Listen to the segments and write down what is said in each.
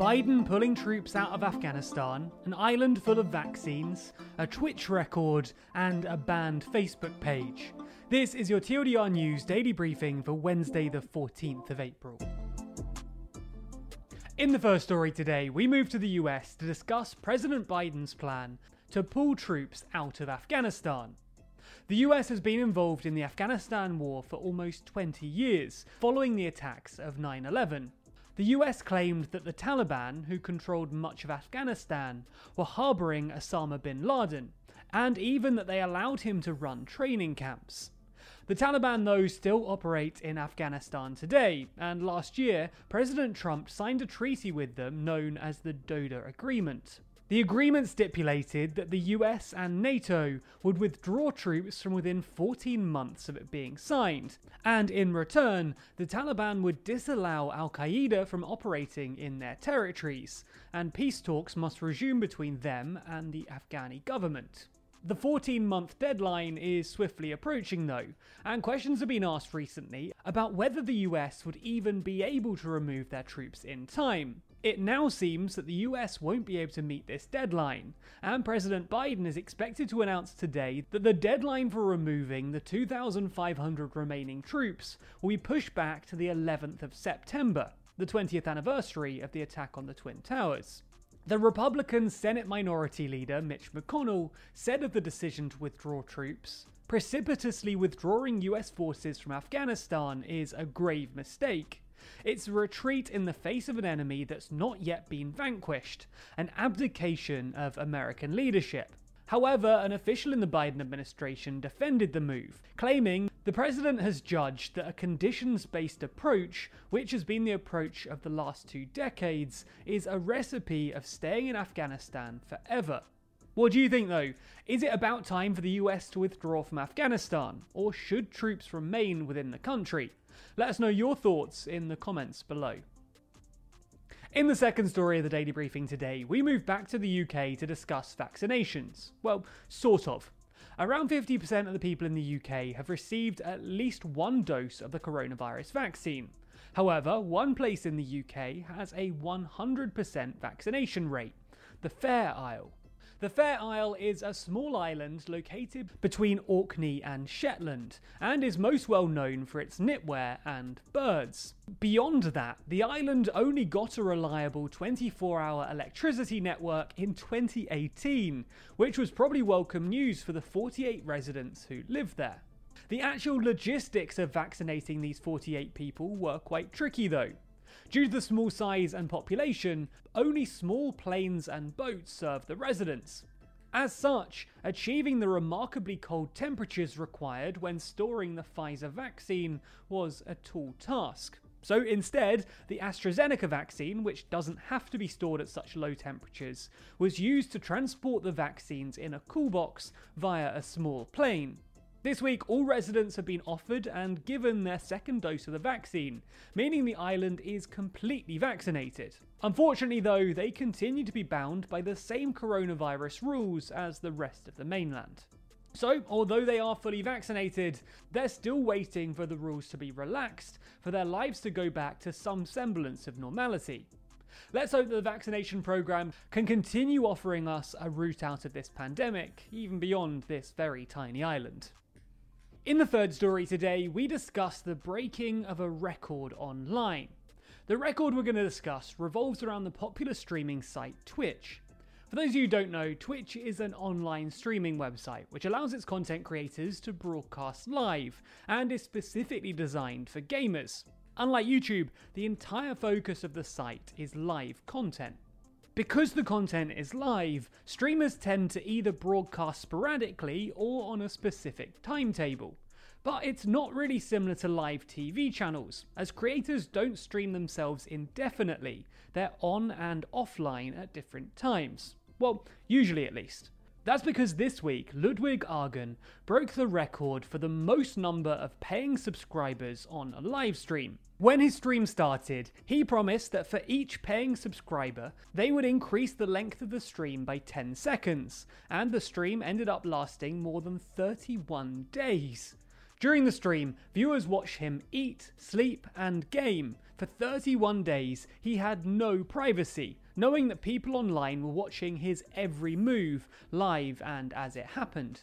Biden pulling troops out of Afghanistan, an island full of vaccines, a Twitch record, and a banned Facebook page. This is your TLDR News daily briefing for Wednesday, the 14th of April. In the first story today, we move to the US to discuss President Biden's plan to pull troops out of Afghanistan. The US has been involved in the Afghanistan war for almost 20 years, following the attacks of 9 11. The US claimed that the Taliban, who controlled much of Afghanistan, were harbouring Osama bin Laden, and even that they allowed him to run training camps. The Taliban, though, still operate in Afghanistan today, and last year, President Trump signed a treaty with them known as the Doha Agreement. The agreement stipulated that the US and NATO would withdraw troops from within 14 months of it being signed, and in return, the Taliban would disallow Al Qaeda from operating in their territories, and peace talks must resume between them and the Afghani government. The 14 month deadline is swiftly approaching, though, and questions have been asked recently about whether the US would even be able to remove their troops in time. It now seems that the US won't be able to meet this deadline, and President Biden is expected to announce today that the deadline for removing the 2,500 remaining troops will be pushed back to the 11th of September, the 20th anniversary of the attack on the Twin Towers. The Republican Senate Minority Leader Mitch McConnell said of the decision to withdraw troops, precipitously withdrawing US forces from Afghanistan is a grave mistake. It's a retreat in the face of an enemy that's not yet been vanquished, an abdication of American leadership. However, an official in the Biden administration defended the move, claiming the president has judged that a conditions based approach, which has been the approach of the last two decades, is a recipe of staying in Afghanistan forever. What do you think though? Is it about time for the US to withdraw from Afghanistan, or should troops remain within the country? Let us know your thoughts in the comments below. In the second story of the Daily Briefing today, we move back to the UK to discuss vaccinations. Well, sort of. Around 50% of the people in the UK have received at least one dose of the coronavirus vaccine. However, one place in the UK has a 100% vaccination rate the Fair Isle. The Fair Isle is a small island located between Orkney and Shetland, and is most well known for its knitwear and birds. Beyond that, the island only got a reliable 24 hour electricity network in 2018, which was probably welcome news for the 48 residents who live there. The actual logistics of vaccinating these 48 people were quite tricky though. Due to the small size and population, only small planes and boats serve the residents. As such, achieving the remarkably cold temperatures required when storing the Pfizer vaccine was a tall task. So instead, the AstraZeneca vaccine, which doesn't have to be stored at such low temperatures, was used to transport the vaccines in a cool box via a small plane. This week, all residents have been offered and given their second dose of the vaccine, meaning the island is completely vaccinated. Unfortunately, though, they continue to be bound by the same coronavirus rules as the rest of the mainland. So, although they are fully vaccinated, they're still waiting for the rules to be relaxed for their lives to go back to some semblance of normality. Let's hope that the vaccination program can continue offering us a route out of this pandemic, even beyond this very tiny island. In the third story today, we discuss the breaking of a record online. The record we're going to discuss revolves around the popular streaming site Twitch. For those of you who don't know, Twitch is an online streaming website which allows its content creators to broadcast live and is specifically designed for gamers. Unlike YouTube, the entire focus of the site is live content. Because the content is live, streamers tend to either broadcast sporadically or on a specific timetable. But it's not really similar to live TV channels, as creators don't stream themselves indefinitely, they're on and offline at different times. Well, usually at least. That's because this week, Ludwig Ahgren broke the record for the most number of paying subscribers on a live stream. When his stream started, he promised that for each paying subscriber, they would increase the length of the stream by 10 seconds, and the stream ended up lasting more than 31 days. During the stream, viewers watched him eat, sleep, and game. For 31 days, he had no privacy, knowing that people online were watching his every move, live and as it happened.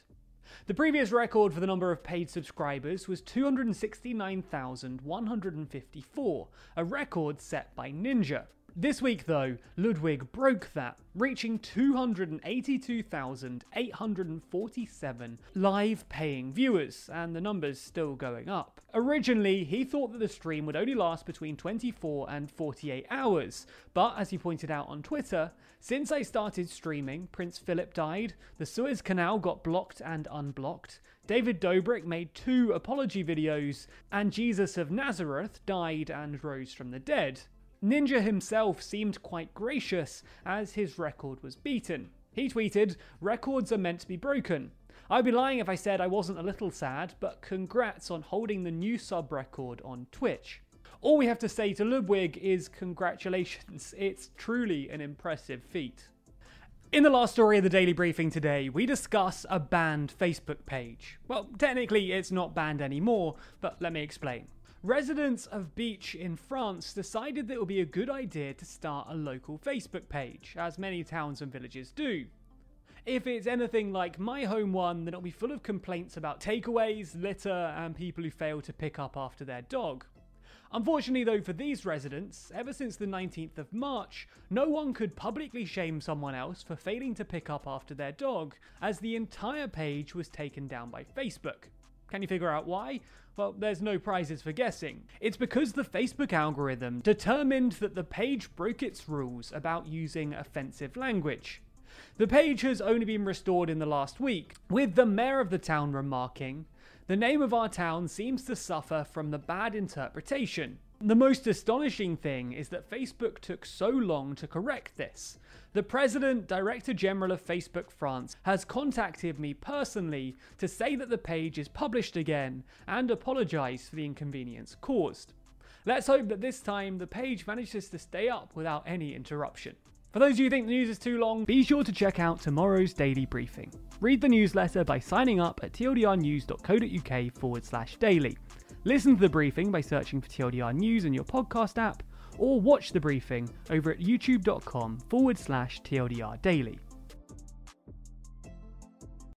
The previous record for the number of paid subscribers was 269,154, a record set by Ninja. This week, though, Ludwig broke that, reaching 282,847 live paying viewers, and the number's still going up. Originally, he thought that the stream would only last between 24 and 48 hours, but as he pointed out on Twitter, since I started streaming, Prince Philip died, the Suez Canal got blocked and unblocked, David Dobrik made two apology videos, and Jesus of Nazareth died and rose from the dead. Ninja himself seemed quite gracious as his record was beaten. He tweeted, Records are meant to be broken. I'd be lying if I said I wasn't a little sad, but congrats on holding the new sub record on Twitch. All we have to say to Ludwig is congratulations, it's truly an impressive feat. In the last story of the Daily Briefing today, we discuss a banned Facebook page. Well, technically it's not banned anymore, but let me explain residents of Bitche in France decided that it would be a good idea to start a local Facebook page, as many towns and villages do. If it's anything like my home one, then it'll be full of complaints about takeaways, litter, and people who fail to pick up after their dog. Unfortunately, though, for these residents, ever since the 19th of March, no one could publicly shame someone else for failing to pick up after their dog, as the entire page was taken down by Facebook. Can you figure out why? Well, there's no prizes for guessing. It's because the Facebook algorithm determined that the page broke its rules about using offensive language. The page has only been restored in the last week, with the mayor of the town remarking, The name of our town seems to suffer from the bad interpretation. The most astonishing thing is that Facebook took so long to correct this. The President, Director General of Facebook France, has contacted me personally to say that the page is published again and apologise for the inconvenience caused. Let's hope that this time the page manages to stay up without any interruption. For those of you who think the news is too long, be sure to check out tomorrow's daily briefing. Read the newsletter by signing up at tldrnews.co.uk forward slash daily. Listen to the briefing by searching for TLDR News in your podcast app, or watch the briefing over at youtube.com forward slash TLDR Daily.